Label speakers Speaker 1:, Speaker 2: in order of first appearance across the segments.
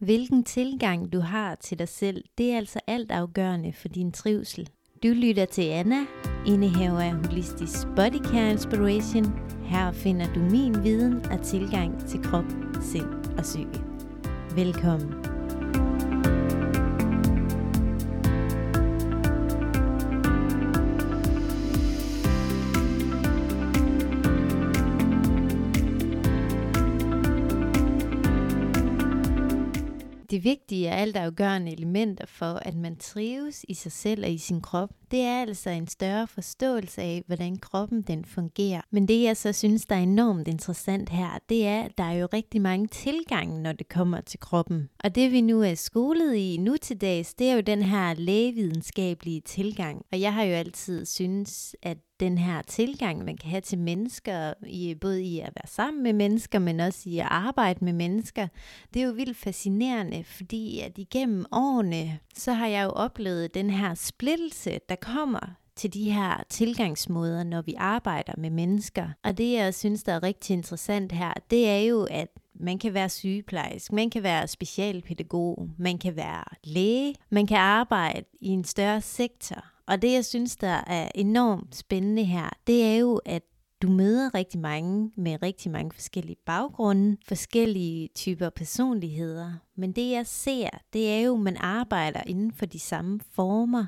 Speaker 1: Hvilken tilgang du har til dig selv, det er altså alt afgørende for din trivsel. Du lytter til Anna, indehaver af Holistisk Body Care Inspiration. Her finder du min viden og tilgang til krop, sind og psyke. Velkommen. Vigtige og altafgørende elementer for, at man trives i sig selv og i sin krop, det er altså en større forståelse af, hvordan kroppen den fungerer. Men det jeg så synes, der er enormt interessant her, det er, at der er jo rigtig mange tilgange, når det kommer til kroppen. Og det vi nu er skolet i nu til dags, det er jo den her lægevidenskabelige tilgang. Og jeg har jo altid synes, at den her tilgang, man kan have til mennesker, i, både i at være sammen med mennesker, men også i at arbejde med mennesker, det er jo vildt fascinerende, fordi at igennem årene, så har jeg jo oplevet den her splittelse, der kommer til de her tilgangsmåder, når vi arbejder med mennesker. Og det, jeg synes, der er rigtig interessant her, det er jo, at man kan være sygeplejersk, man kan være specialpædagog, man kan være læge, man kan arbejde i en større sektor. Og det, jeg synes, der er enormt spændende her, det er jo, at du møder rigtig mange med rigtig mange forskellige baggrunde, forskellige typer personligheder. Men det jeg ser, det er jo, at man arbejder inden for de samme former.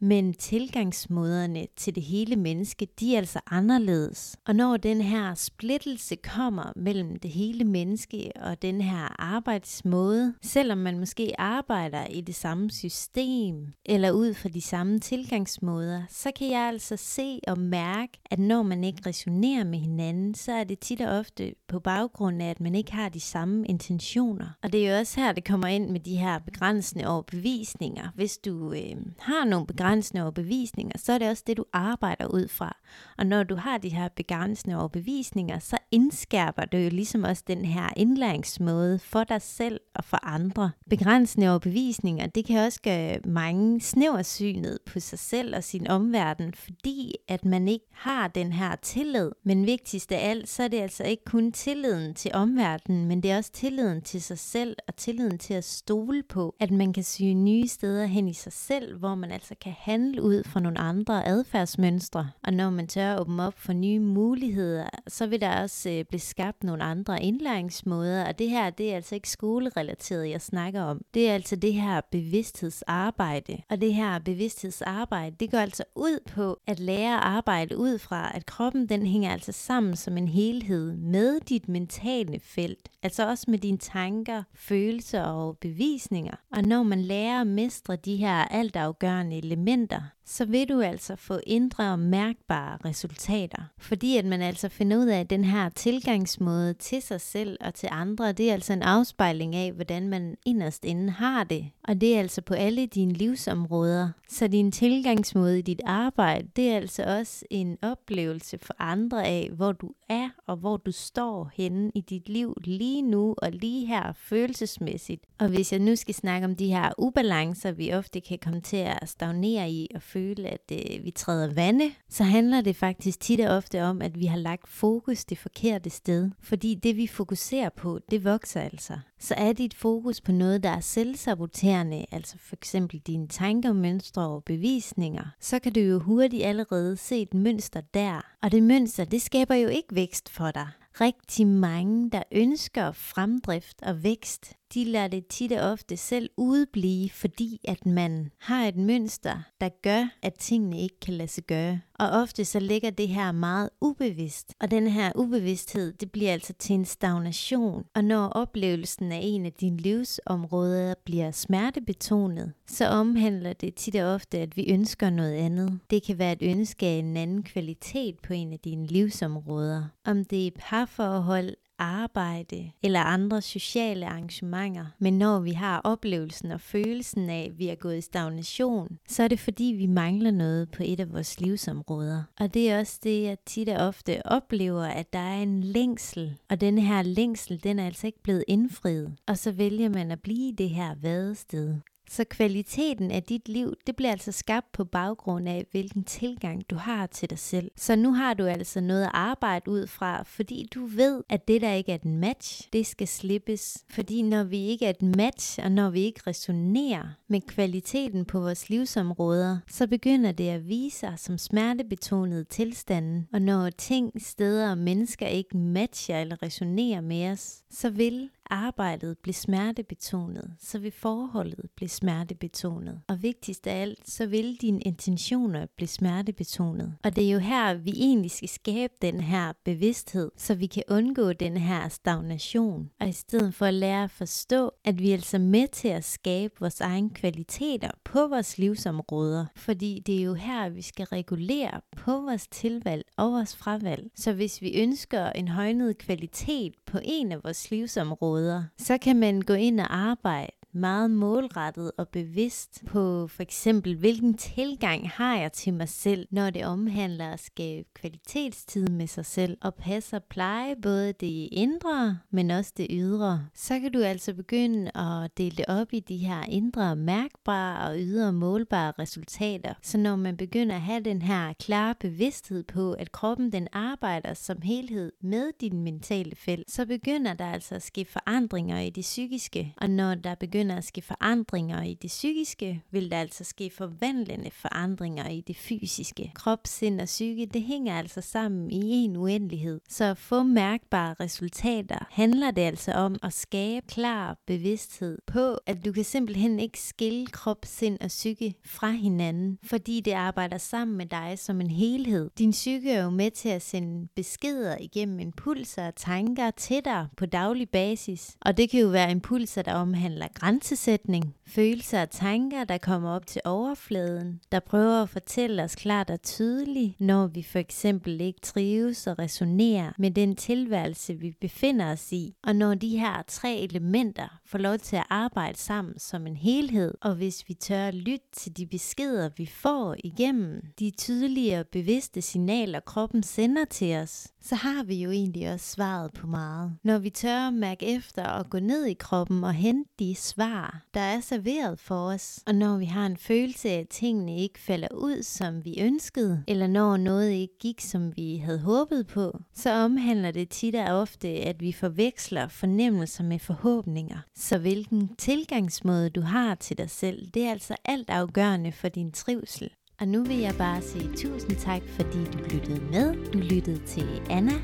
Speaker 1: Men tilgangsmåderne til det hele menneske, de er altså anderledes. Og når den her splittelse kommer mellem det hele menneske og den her arbejdsmåde, selvom man måske arbejder i det samme system eller ud fra de samme tilgangsmåder, så kan jeg altså se og mærke, at når man ikke resonerer med hinanden, så er det tit og ofte på baggrund af, at man ikke har de samme intentioner. Og det er jo også her, det kommer ind med de her begrænsende overbevisninger. Hvis du øh, har nogle begrænsninger, begrænsende overbevisninger, så er det også det, du arbejder ud fra. Og når du har de her begrænsende overbevisninger, så indskærper du jo ligesom også den her indlæringsmåde for dig selv og for andre. Begrænsende overbevisninger, det kan også gøre mange snæversynet på sig selv og sin omverden, fordi at man ikke har den her tillid. Men vigtigst af alt, så er det altså ikke kun tilliden til omverdenen, men det er også tilliden til sig selv og tilliden til at stole på, at man kan syge nye steder hen i sig selv, hvor man altså kan handle ud fra nogle andre adfærdsmønstre. Og når man tør at åbne op for nye muligheder, så vil der også øh, blive skabt nogle andre indlæringsmåder. Og det her, det er altså ikke skolerelateret, jeg snakker om. Det er altså det her bevidsthedsarbejde. Og det her bevidsthedsarbejde, det går altså ud på at lære at arbejde ud fra, at kroppen den hænger altså sammen som en helhed med dit mentale felt. Altså også med dine tanker, følelser og bevisninger. Og når man lærer at mestre de her altafgørende elementer, minder. Så vil du altså få indre og mærkbare resultater. Fordi at man altså finder ud af, at den her tilgangsmåde til sig selv og til andre, det er altså en afspejling af, hvordan man inderst inde har det. Og det er altså på alle dine livsområder. Så din tilgangsmåde i dit arbejde, det er altså også en oplevelse for andre af, hvor du er og hvor du står henne i dit liv lige nu og lige her følelsesmæssigt. Og hvis jeg nu skal snakke om de her ubalancer, vi ofte kan komme til at stagnere i og føle, at øh, vi træder vande, så handler det faktisk tit og ofte om, at vi har lagt fokus det forkerte sted. Fordi det vi fokuserer på, det vokser altså. Så er dit fokus på noget, der er selvsaboterende, altså for eksempel dine tanker, mønstre og bevisninger, så kan du jo hurtigt allerede se et mønster der. Og det mønster, det skaber jo ikke vækst for dig rigtig mange, der ønsker fremdrift og vækst, de lader det tit og ofte selv udblive, fordi at man har et mønster, der gør, at tingene ikke kan lade sig gøre. Og ofte så ligger det her meget ubevidst. Og den her ubevidsthed, det bliver altså til en stagnation. Og når oplevelsen af en af dine livsområder bliver smertebetonet, så omhandler det tit og ofte, at vi ønsker noget andet. Det kan være et ønske af en anden kvalitet på en af dine livsområder. Om det er parforhold, arbejde eller andre sociale arrangementer. Men når vi har oplevelsen og følelsen af, at vi er gået i stagnation, så er det fordi, vi mangler noget på et af vores livsområder. Og det er også det, jeg tit og ofte oplever, at der er en længsel. Og den her længsel, den er altså ikke blevet indfriet. Og så vælger man at blive det her vadested. Så kvaliteten af dit liv, det bliver altså skabt på baggrund af, hvilken tilgang du har til dig selv. Så nu har du altså noget at arbejde ud fra, fordi du ved, at det der ikke er et match, det skal slippes. Fordi når vi ikke er et match, og når vi ikke resonerer med kvaliteten på vores livsområder, så begynder det at vise sig som smertebetonede tilstanden. Og når ting, steder og mennesker ikke matcher eller resonerer med os, så vil arbejdet blive smertebetonet, så vil forholdet blive smertebetonet. Og vigtigst af alt, så vil dine intentioner blive smertebetonet. Og det er jo her, vi egentlig skal skabe den her bevidsthed, så vi kan undgå den her stagnation. Og i stedet for at lære at forstå, at vi altså er altså med til at skabe vores egne kvaliteter på vores livsområder. Fordi det er jo her, vi skal regulere på vores tilvalg og vores fravalg. Så hvis vi ønsker en højnet kvalitet på en af vores livsområder, områder, så kan man gå ind og arbejde meget målrettet og bevidst på for eksempel, hvilken tilgang har jeg til mig selv, når det omhandler at skabe kvalitetstid med sig selv og passe og pleje både det indre, men også det ydre. Så kan du altså begynde at dele det op i de her indre mærkbare og ydre målbare resultater. Så når man begynder at have den her klare bevidsthed på, at kroppen den arbejder som helhed med din mentale felt, så begynder der altså at ske forandringer i det psykiske. Og når der begynder begynder at ske forandringer i det psykiske, vil der altså ske forvandlende forandringer i det fysiske. Krop, sind og psyke, det hænger altså sammen i en uendelighed. Så at få mærkbare resultater handler det altså om at skabe klar bevidsthed på, at du kan simpelthen ikke skille krop, sind og psyke fra hinanden, fordi det arbejder sammen med dig som en helhed. Din psyke er jo med til at sende beskeder igennem impulser og tanker til dig på daglig basis, og det kan jo være impulser, der omhandler grænser grænsesætning, følelser og tanker, der kommer op til overfladen, der prøver at fortælle os klart og tydeligt, når vi for eksempel ikke trives og resonerer med den tilværelse, vi befinder os i. Og når de her tre elementer får lov til at arbejde sammen som en helhed, og hvis vi tør lytte til de beskeder, vi får igennem de tydelige og bevidste signaler, kroppen sender til os, så har vi jo egentlig også svaret på meget. Når vi tør at mærke efter og gå ned i kroppen og hente de svar, der er serveret for os, og når vi har en følelse af, at tingene ikke falder ud, som vi ønskede, eller når noget ikke gik, som vi havde håbet på, så omhandler det tit og ofte, at vi forveksler fornemmelser med forhåbninger. Så hvilken tilgangsmåde du har til dig selv, det er altså alt afgørende for din trivsel. Og nu vil jeg bare sige tusind tak, fordi du lyttede med. Du lyttede til Anna